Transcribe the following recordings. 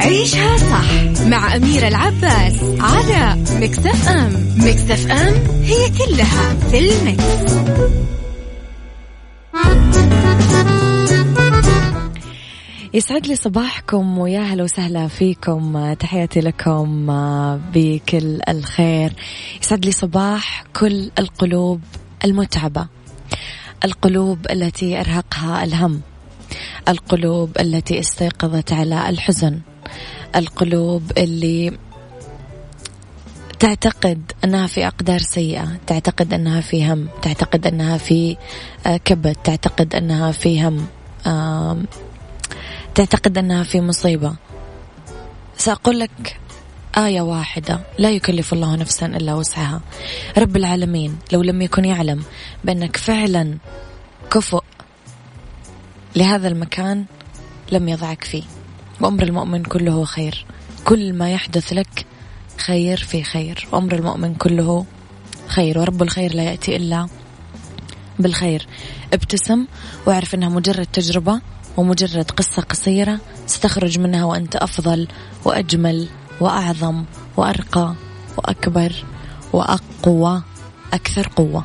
عيشها صح مع أميرة العباس على مكتف أم مكتف أم هي كلها في المكس. يسعد لي صباحكم ويا هلا وسهلا فيكم. تحياتي لكم بكل الخير. يسعد لي صباح كل القلوب المتعبة القلوب التي أرهقها الهم. القلوب التي استيقظت على الحزن القلوب اللي تعتقد أنها في أقدار سيئة تعتقد أنها في هم تعتقد أنها في كبد تعتقد أنها في هم تعتقد أنها في مصيبة. سأقول لك آية واحدة لا يكلف الله نفسا إلا وسعها. رب العالمين لو لم يكن يعلم بأنك فعلا كفؤ لهذا المكان لم يضعك فيه. وأمر المؤمن كله خير. كل ما يحدث لك خير في خير. وأمر المؤمن كله خير. ورب الخير لا يأتي إلا بالخير. ابتسم واعرف أنها مجرد تجربة ومجرد قصة قصيرة. ستخرج منها وأنت أفضل وأجمل وأعظم وأرقى وأكبر وأقوى. أكثر قوة.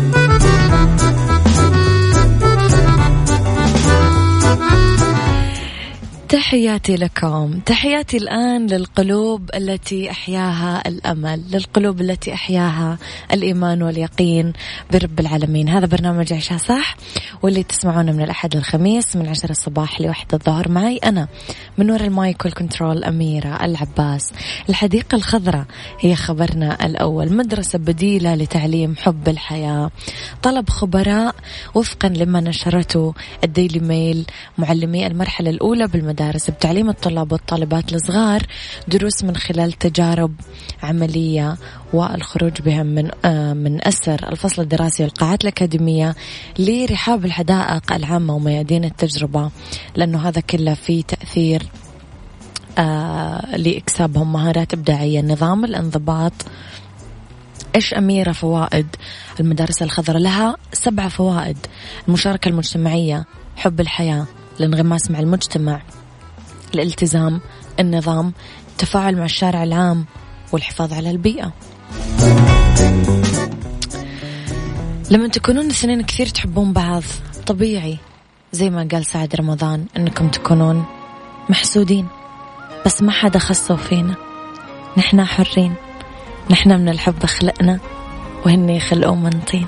تحياتي لكم. تحياتي الآن للقلوب التي أحياها الأمل للقلوب التي أحياها الإيمان واليقين برب العالمين. هذا برنامج عشاء صح واللي تسمعونه من الأحد للخميس من عشرة الصباح لوحدة الظهر. معي أنا من وراء المايك والكنترول أميرة العباس. الحديقة الخضراء هي خبرنا الأول. مدرسة بديلة لتعليم حب الحياة. طلب خبراء وفقا لما نشرته الديلي ميل معلمي المرحلة الأولى بالمدارس المدارس بتعليم الطلاب والطالبات الصغار دروس من خلال تجارب عملية والخروج بهم من آه، من أسر الفصل الدراسي والقاعات الأكاديمية لرحاب الحدائق العامة وميادين التجربة لأنه هذا كله في تأثير آه لإكسابهم مهارات إبداعية النظام الانضباط. إيش أميرة فوائد المدارس الخضراء؟ لها سبع فوائد المشاركة المجتمعية حب الحياة الانغماس مع المجتمع. الالتزام النظام التفاعل مع الشارع العام والحفاظ على البيئة. لما تكونون اثنين كثير تحبون بعض طبيعي زي ما قال سعد رمضان إنكم تكونون محسودين. بس ما حدا خصه فينا نحنا حرين. نحنا من الحب خلقنا وهن يخلقوا من طين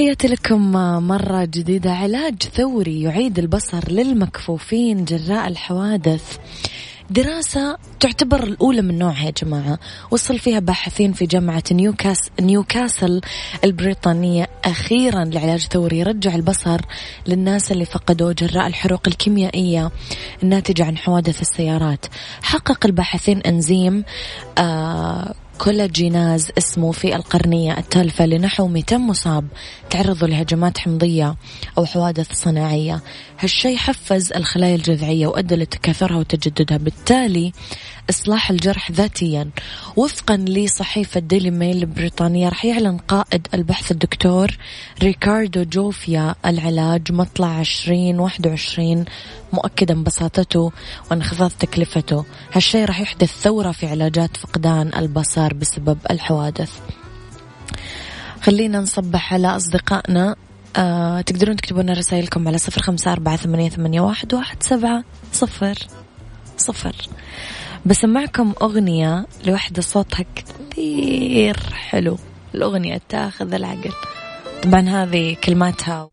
تحياتي لكم مرة جديدة. علاج ثوري يعيد البصر للمكفوفين جراء الحوادث. دراسة تعتبر الأولى من نوعها يا جماعة. وصل فيها باحثين في جامعة نيوكاس نيوكاسل البريطانية. أخيرا لعلاج ثوري يرجع البصر للناس اللي فقدوه جراء الحروق الكيميائية الناتجة عن حوادث السيارات. حقق الباحثين أنزيم آه كولاجيناز اسمه في القرنية التالفة لنحو 200 مصاب تعرضوا لهجمات حمضية أو حوادث صناعية. هالشي حفز الخلايا الجذعية وأدى لتكاثرها وتجددها. بالتالي إصلاح الجرح ذاتيا. وفقا لصحيفة ديلي ميل البريطانية راح يعلن قائد البحث الدكتور ريكاردو جوفيا العلاج مطلع 2021 مؤكدا بساطته وانخفاض تكلفته. هالشيء راح يحدث ثورة في علاجات فقدان البصر بسبب الحوادث. خلينا نصبح على أصدقائنا. آه تقدرون تكتبون رسائلكم على صفر خمسة أربعة ثمانية, ثمانية واحد, واحد سبعة صفر صفر. بسمعكم أغنية لوحدة صوتها كثير حلو. الأغنية تاخذ العقل. طبعا هذه كلماتها.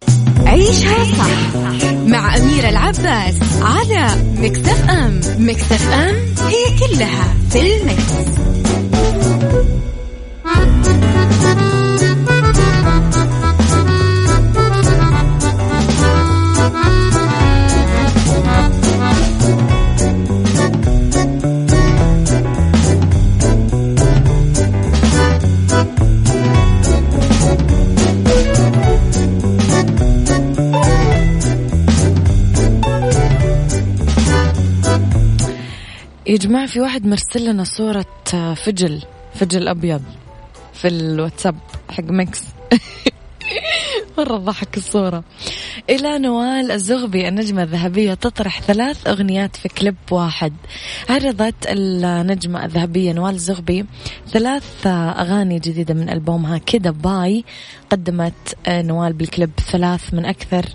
عيشها صح مع أميرة العباس على مكتف أم. مكتف أم هي كلها في المكس. يا جماعة في واحد مرسل لنا صورة آه، فجل فجل أبيض في الواتساب حق ميكس. مرة ضحك الصورة. إلى نوال الزغبي النجمة الذهبية تطرح ثلاث أغنيات في كليب واحد. عرضت النجمة الذهبية نوال الزغبي ثلاث أغاني جديدة من ألبومها كده باي. قدمت آه، نوال بالكليب ثلاث من أكثر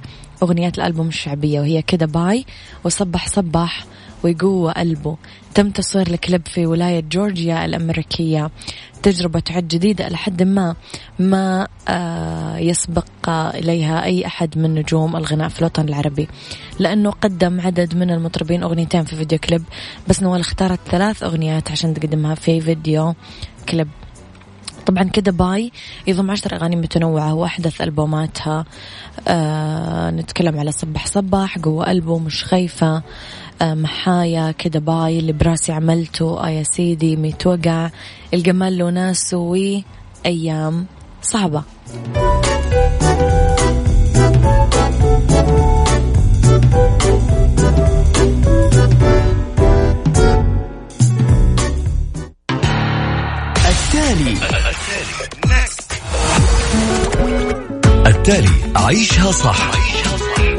أغنيات الألبوم الشعبية وهي كده باي. وصبح صبح ويقوى قلبه. تم تصوير الكليب في ولاية جورجيا الأمريكية. تجربة تعد جديدة لحد ما ما آه يسبق إليها أي أحد من نجوم الغناء في الوطن العربي. لأنه قدم عدد من المطربين أغنيتين في فيديو كليب. بس نوال اختارت ثلاث أغنيات عشان تقدمها في فيديو كليب. طبعا كده باي يضم عشر أغاني متنوعة وأحدث ألبوماتها. آه نتكلم على صبح صبح قوة قلبه مش خايفة. محايا كده باي اللي براسي عملته. آه يا سيدي ميت وقع الجمال له ناس وأيام صعبة. التالي. التالي. عيشها صح.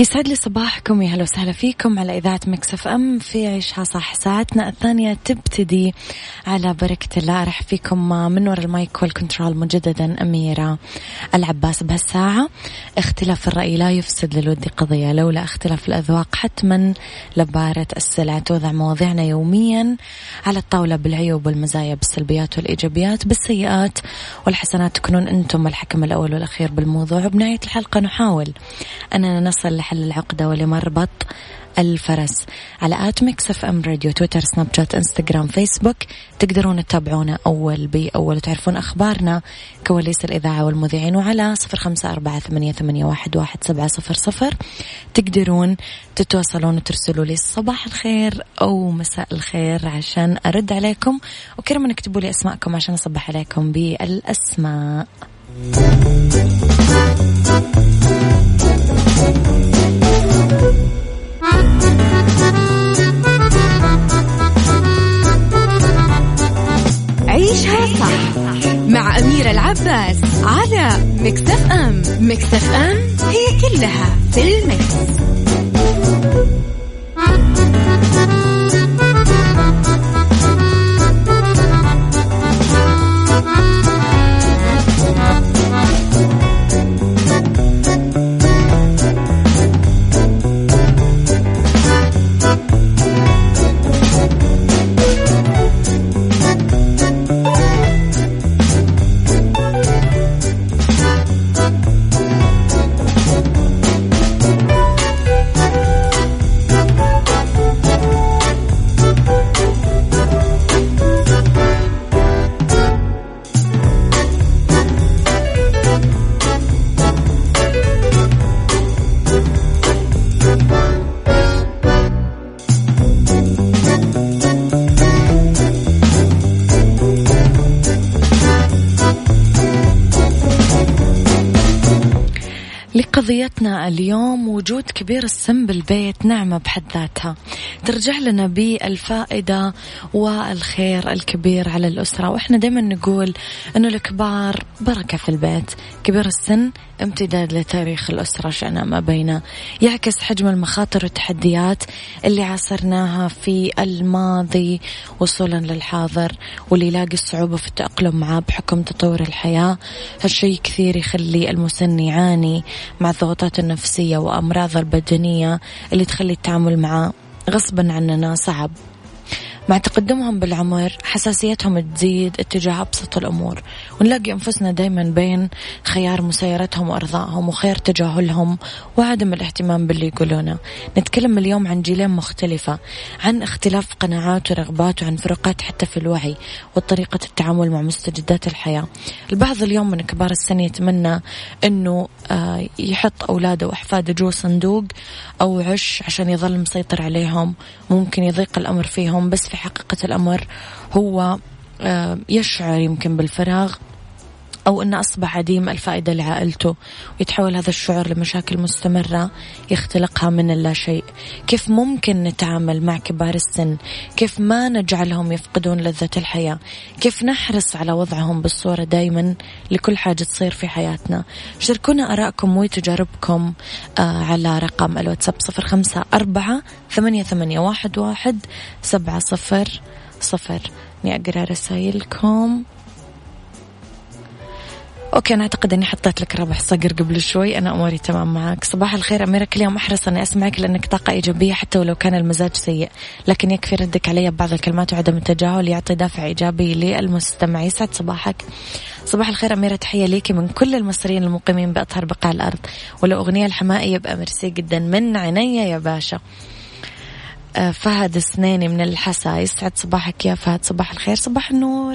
يسعد لي صباحكم يا هلا وسهلا فيكم على إذاعة Mix FM. في عيشها صح ساعتنا الثانية تبتدي على بركة الله. أرح فيكم من وراء المايك والكنترول مجددا أميرة العباس. بهالساعة اختلاف الرأي لا يفسد للود قضية لولا اختلاف الأذواق حتما لبارت السلع. توضع مواضيعنا يوميا على الطاولة بالعيوب والمزايا بالسلبيات والإيجابيات بالسيئات والحسنات. تكونون أنتم الحكم الأول والأخير بالموضوع. وبنهاية الحلقة نحاول أننا نصل لحل العقدة ولمربط الفرس. على at Mix FM Radio تويتر سناب شات إنستغرام فيسبوك. تقدرون تتابعونا أول بأول وتعرفون أخبارنا كواليس الإذاعة والمذيعين. وعلى صفر خمسة أربعة ثمانية, ثمانية واحد, واحد سبعة صفر صفر. تقدرون تتواصلون وترسلوا لي صباح الخير أو مساء الخير عشان أرد عليكم. وكرما اكتبوا لي أسماءكم عشان أصبح عليكم بالأسماء. قضيتنا اليوم وجود كبير السن بالبيت نعمة بحد ذاتها. ترجع لنا بالفائدة والخير الكبير على الأسرة. وإحنا دايما نقول أنه الكبار بركة في البيت. كبير السن امتداد لتاريخ الأسرة شأنها ما بينه. يعكس حجم المخاطر والتحديات اللي عاصرناها في الماضي وصولا للحاضر واللي يلاقي الصعوبة في التأقلم معاه بحكم تطور الحياة. هالشيء كثير يخلي المسن يعاني مع الضغوطات النفسية وأمراض البدنية اللي تخلي التعامل معاه غصبا عننا صعب. مع تقدمهم بالعمر حساسيتهم تزيد اتجاه أبسط الأمور. ونلاقي أنفسنا دايما بين خيار مسايرتهم وأرضائهم وخير تجاهلهم وعدم الاهتمام باللي يقولونه. نتكلم اليوم عن جيلين مختلفة عن اختلاف قناعات ورغبات وعن فروقات حتى في الوعي وطريقة التعامل مع مستجدات الحياة. البعض اليوم من كبار السن يتمنى أنه آه، يحط أولاده وأحفاده جوا صندوق أو عش عشان يظل مسيطر عليهم. ممكن يضيق الأمر فيهم بس في حقيقة الأمر هو آه، يشعر يمكن بالفراغ. أو أنه أصبح عديم الفائدة لعائلته. ويتحول هذا الشعور لمشاكل مستمرة يختلقها من اللا شيء. كيف ممكن نتعامل مع كبار السن؟ كيف ما نجعلهم يفقدون لذة الحياة؟ كيف نحرص على وضعهم بالصورة دايما لكل حاجة تصير في حياتنا؟ شاركونا أراءكم وتجاربكم آه على رقم الواتساب صفر خمسة أربعة ثمانية, ثمانية واحد, واحد سبعة صفر صفر. أقرأ رسائلكم. أوكي أنا أعتقد إني حطيت لك رابح صقر قبل شوي. أنا أموري تمام معك صباح الخير اميره كل يوم أحرص أني أسمعك لأنك طاقة إيجابية حتى ولو كان المزاج سيء. لكن يكفي ردك علي ببعض الكلمات وعدم التجاهل. يعطي دافع إيجابي للمستمع يسعد صباحك. صباح الخير أميرة. تحية ليكي من كل المصريين المقيمين بأطهر بقاع الأرض. ولو أغنية الحمائي يبقى ميرسي جدا. من عينيا يا باشا. آه، فهد السنيني من الحسا. يسعد صباحك يا فهد. صباح الخير. صباح النور.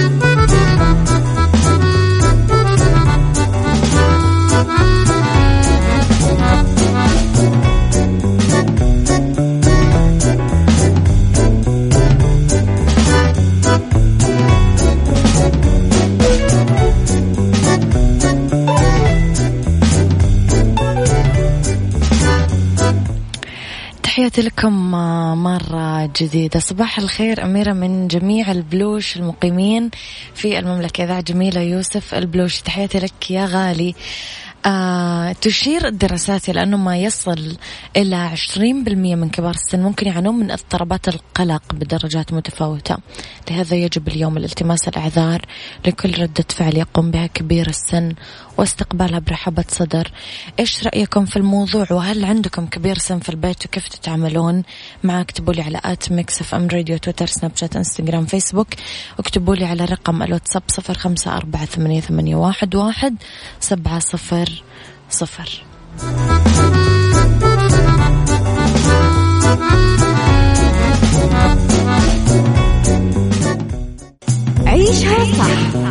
تحياتي لكم مرة جديدة. صباح الخير أميرة من جميع البلوش المقيمين في المملكة. إذاعة جميلة يوسف البلوش تحياتي لك يا غالي. آه تشير الدراسات إلى أنه ما يصل إلى 20% من كبار السن ممكن يعانون من اضطرابات القلق بدرجات متفاوتة. لهذا يجب اليوم الالتماس الأعذار لكل ردة فعل يقوم بها كبير السن واستقبالها برحبة صدر إيش رأيكم في الموضوع؟ وهل عندكم كبير سن في البيت؟ وكيف تتعاملون معاه اكتبوا لي على at Mix FM Radio تويتر سناب شات إنستغرام فيسبوك. اكتبوا لي على رقم الواتساب صفر خمسة أربعة ثمانية, ثمانية واحد, واحد سبعة صفر صفر. عيشها صح.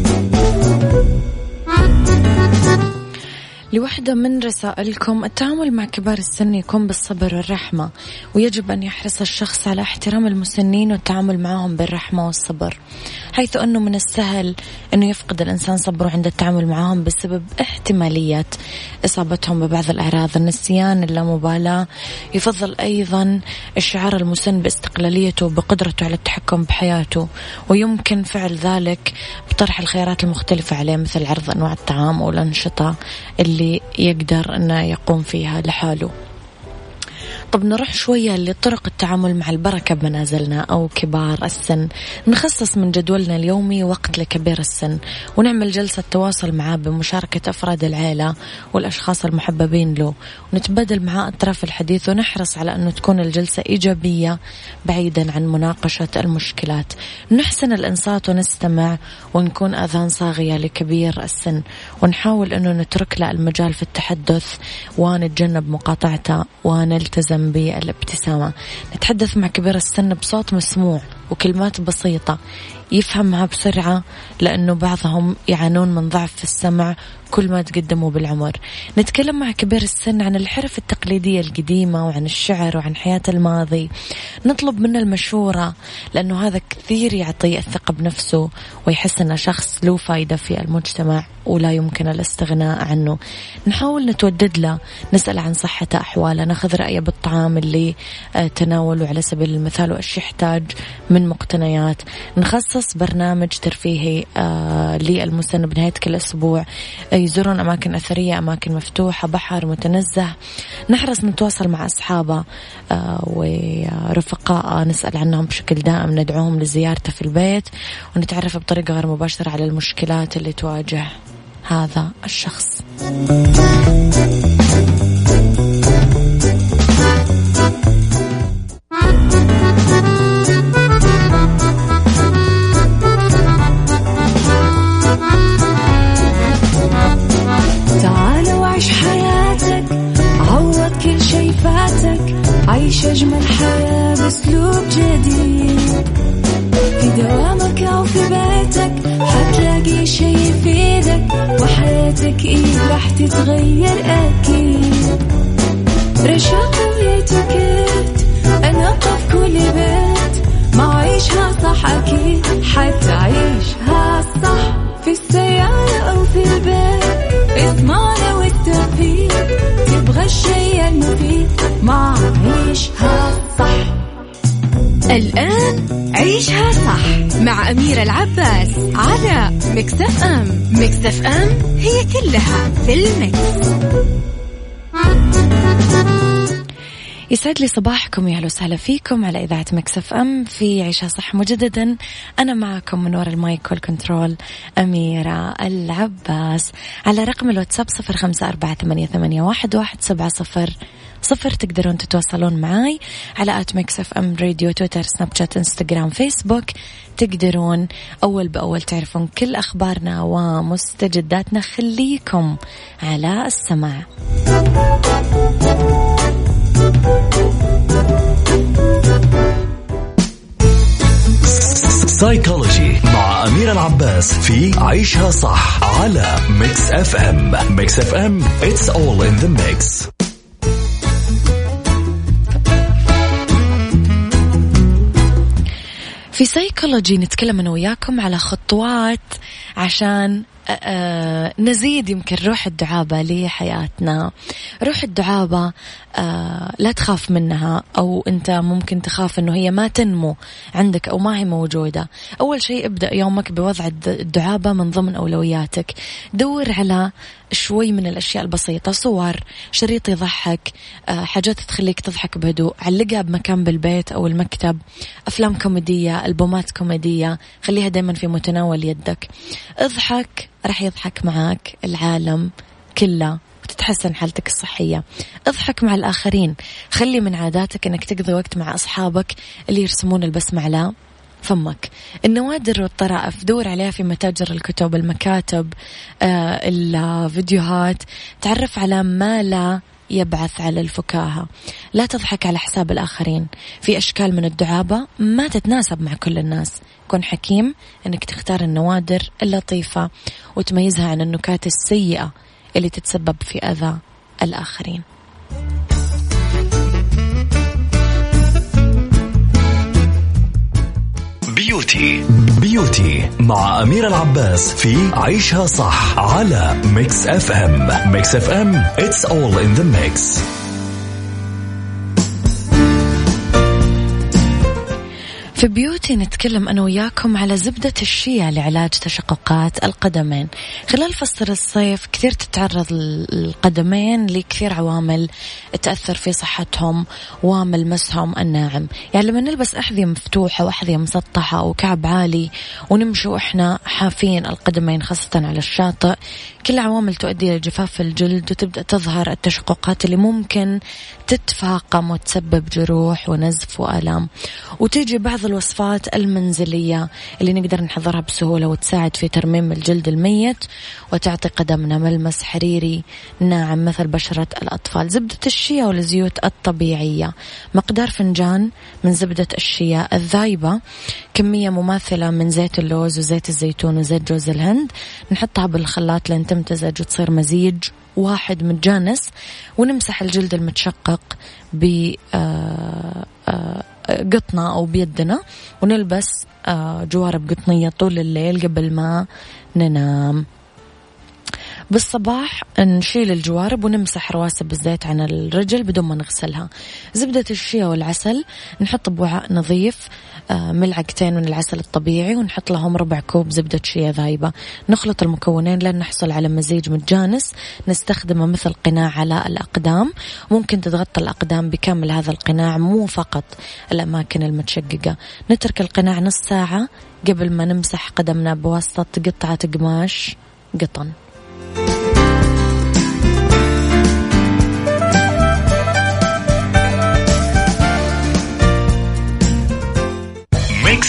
لوحدة من رسائلكم التعامل مع كبار السن يكون بالصبر والرحمة ويجب أن يحرص الشخص على احترام المسنين والتعامل معهم بالرحمة والصبر حيث أنه من السهل أنه يفقد الإنسان صبره عند التعامل معهم بسبب احتمالية إصابتهم ببعض الأعراض. النسيان اللامبالاة يفضل أيضا الشعار المسن باستقلاليته وبقدرته على التحكم بحياته ويمكن فعل ذلك بطرح الخيارات المختلفة عليه مثل عرض أنواع الطعام أو الأنشطة اللي يقدر أنه يقوم فيها لحاله. طب نروح شوية لطرق التعامل مع البركة بمنازلنا أو كبار السن. نخصص من جدولنا اليومي وقت لكبير السن ونعمل جلسة تواصل معاه بمشاركة أفراد العائلة والأشخاص المحببين له ونتبادل معاه أطراف الحديث ونحرص على أنه تكون الجلسة إيجابية بعيدا عن مناقشة المشكلات. نحسن الإنصات ونستمع ونكون أذان صاغية لكبير السن ونحاول أنه نترك له المجال في التحدث ونتجنب مقاطعته ونلتزم بالابتسامة. نتحدث مع كبير السن بصوت مسموع. وكلمات بسيطة يفهمها بسرعة لأنه بعضهم يعانون من ضعف في السمع كل ما تقدموا بالعمر. نتكلم مع كبير السن عن الحرف التقليدية القديمة وعن الشعر وعن حياة الماضي. نطلب منه المشورة لأنه هذا كثير يعطيه الثقة بنفسه ويحس أنه شخص له فايدة في المجتمع ولا يمكن الاستغناء عنه. نحاول نتودد له نسأل عن صحته أحواله ناخذ رأيه بالطعام اللي آه، تناوله على سبيل المثال وإيش يحتاج من مقتنيات. نخصص برنامج ترفيهي آه، للمسن بنهاية كل أسبوع. يزورون أماكن أثرية أماكن مفتوحة بحر متنزه. نحرص نتواصل مع أصحابه آه، ورفقاء نسأل عنهم بشكل دائم ندعوهم لزيارته في البيت ونتعرف بطريقة غير مباشرة على المشكلات اللي تواجه هذا الشخص. صح أكيد حتعيشها صح في السيارة أو في البيت. اضمعنا والتوفيق. تبغى الشيء المفيد. ما عيشها صح. الآن عيشها صح مع أميرة العباس على مكتف أم. مكتف أم هي كلها في المكس. يسعد لي صباحكم يا هلا وسهلا فيكم على إذاعة Mix FM في عيشها صح مجددا. أنا معكم من وراء المايك والكنترول أميرة العباس. على رقم الواتساب صفر أربعة ثمانية, ثمانية واحد, واحد سبعة صفر صفر تقدرون تتواصلون معي على at Mix FM Radio تويتر سناب شات إنستغرام فيسبوك تقدرون أول بأول تعرفون كل أخبارنا ومستجداتنا. خليكم على السماع. psychology مع أميرة العباس في عيشها صح على Mix FM Mix FM it's all in the mix. في سيكولوجي نتكلم أنا وياكم على خطوات عشان نزيد يمكن روح الدعابة لحياتنا. روح الدعابة لا تخاف منها أو أنت ممكن تخاف أنه هي ما تنمو عندك أو ما هي موجودة. أول شيء ابدأ يومك بوضع الدعابة من ضمن أولوياتك. دور على شوي من الأشياء البسيطة صور شريط يضحك حاجات تخليك تضحك بهدوء علقها بمكان بالبيت أو المكتب. أفلام كوميدية ألبومات كوميدية خليها دايما في متناول يدك. اضحك راح يضحك معك العالم كله وتتحسن حالتك الصحية. اضحك مع الآخرين. خلي من عاداتك أنك تقضي وقت مع أصحابك اللي يرسمون البسمة على فمك. النوادر والطرائف دور عليها في متاجر الكتب المكاتب آه الفيديوهات. تعرف على ما لا يبعث على الفكاهة. لا تضحك على حساب الآخرين. في أشكال من الدعابة ما تتناسب مع كل الناس. كن حكيم أنك تختار النوادر اللطيفة وتميزها عن النكات السيئة اللي تتسبب في أذى الآخرين. beauty. beauty مع أميرة العباس في عيشها صح على Mix FM Mix FM it's all in the mix. في بيوتي نتكلم أنا وياكم على زبدة الشيا لعلاج تشققات القدمين. خلال فصل الصيف كثير تتعرض القدمين لكثير عوامل تأثر في صحتهم وملمسهم الناعم. يعني لما نلبس أحذية مفتوحة وأحذية مسطحة أو كعب عالي ونمشي وإحنا حافين القدمين خاصة على الشاطئ كل عوامل تؤدي إلى جفاف الجلد وتبدأ تظهر التشققات اللي ممكن تتفاقم وتسبب جروح ونزف وآلام. وتيجي بعض الوصفات المنزلية اللي نقدر نحضرها بسهولة وتساعد في ترميم الجلد الميت وتعطي قدمنا ملمس حريري ناعم مثل بشرة الأطفال. زبدة الشيا والزيوت الطبيعية. مقدار فنجان من زبدة الشيا الذايبة. كمية مماثلة من زيت اللوز وزيت الزيتون وزيت جوز الهند. نحطها بالخلاط لين تمتزج وتصير مزيج واحد متجانس ونمسح الجلد المتشقق ب آه، آه، قطنة أو بيدنا ونلبس آه، جوارب قطنية طول الليل قبل ما ننام. بالصباح نشيل الجوارب ونمسح رواسب الزيت عن الرجل بدون ما نغسلها. زبدة الشيا والعسل نحط بوعاء نظيف آه، ملعقتين من العسل الطبيعي ونحط لهم ربع كوب زبدة شيا ذايبة. نخلط المكونين لين نحصل على مزيج متجانس. نستخدمه مثل قناع على الأقدام. ممكن تتغطى الأقدام بكامل هذا القناع مو فقط الأماكن المتشققة. نترك القناع نص ساعة قبل ما نمسح قدمنا بواسطة قطعة قماش قطن.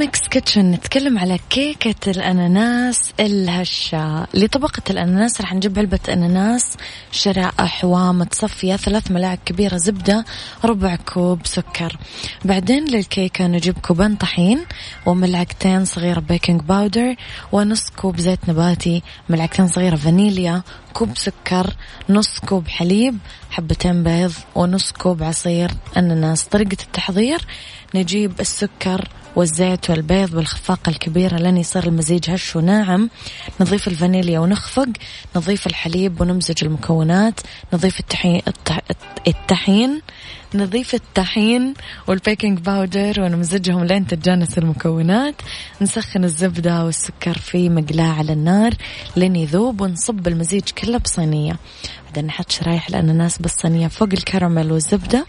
Mix Kitchen. نتكلم على كيكة الأناناس الهشة. لطبقة الأناناس راح نجيب علبة أناناس شرائح ومتصفية ثلاث ملاعق كبيرة زبدة ربع كوب سكر. بعدين للكيكة نجيب كوبين طحين وملعقتين صغيرة baking powder ونص كوب زيت نباتي ملعقتين صغيرة فانيليا كوب سكر نص كوب حليب حبتين بيض ونص كوب عصير أناناس. طريقة التحضير نجيب السكر والزيت والبيض بالخفاقة الكبيرة لين يصير المزيج هش وناعم. نضيف الفانيليا ونخفق. نضيف الحليب ونمزج المكونات. نضيف التحين التحين. نضيف الطحين وال baking powder ونمزجهم لين تتجانس المكونات. نسخن الزبدة والسكر في مقلاة على النار لين يذوب ونصب المزيج كله بصينية. بعدين نحط شرايح الأناناس بالصينية فوق الكراميل والزبدة.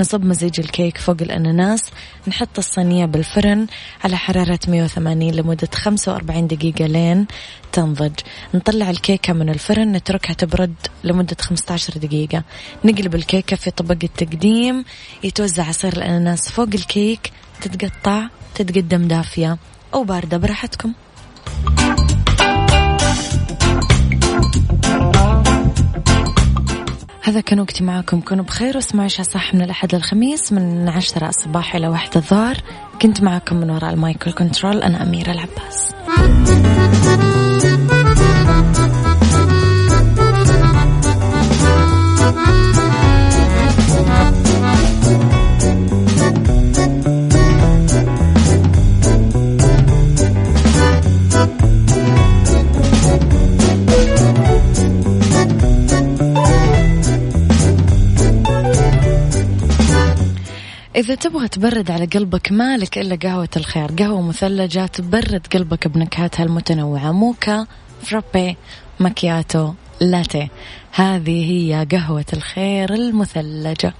نصب مزيج الكيك فوق الأناناس. نحط الصينية بالفرن على حرارة 180 لمدة 45 دقيقة لين تنضج. نطلع الكيكة من الفرن نتركها تبرد لمدة 15 دقيقة. نقلب الكيكة في طبق التقديم. يتوزع عصير الأناناس فوق الكيك. تتقطع تتقدم دافية. أو باردة براحتكم. هذا كان وقتي معاكم. كونوا بخير واسمعوا عشاء صح من الأحد للخميس من عشرة الصباح إلى واحدة الظهر. كنت معاكم من وراء المايكل كنترول أنا أميرة العباس. تبغى تبرد على قلبك مالك إلا قهوة الخير. قهوة مثلجة تبرد قلبك بنكهاتها المتنوعة. موكا فرابي مكياتو لاتيه هذه هي قهوة الخير المثلجة.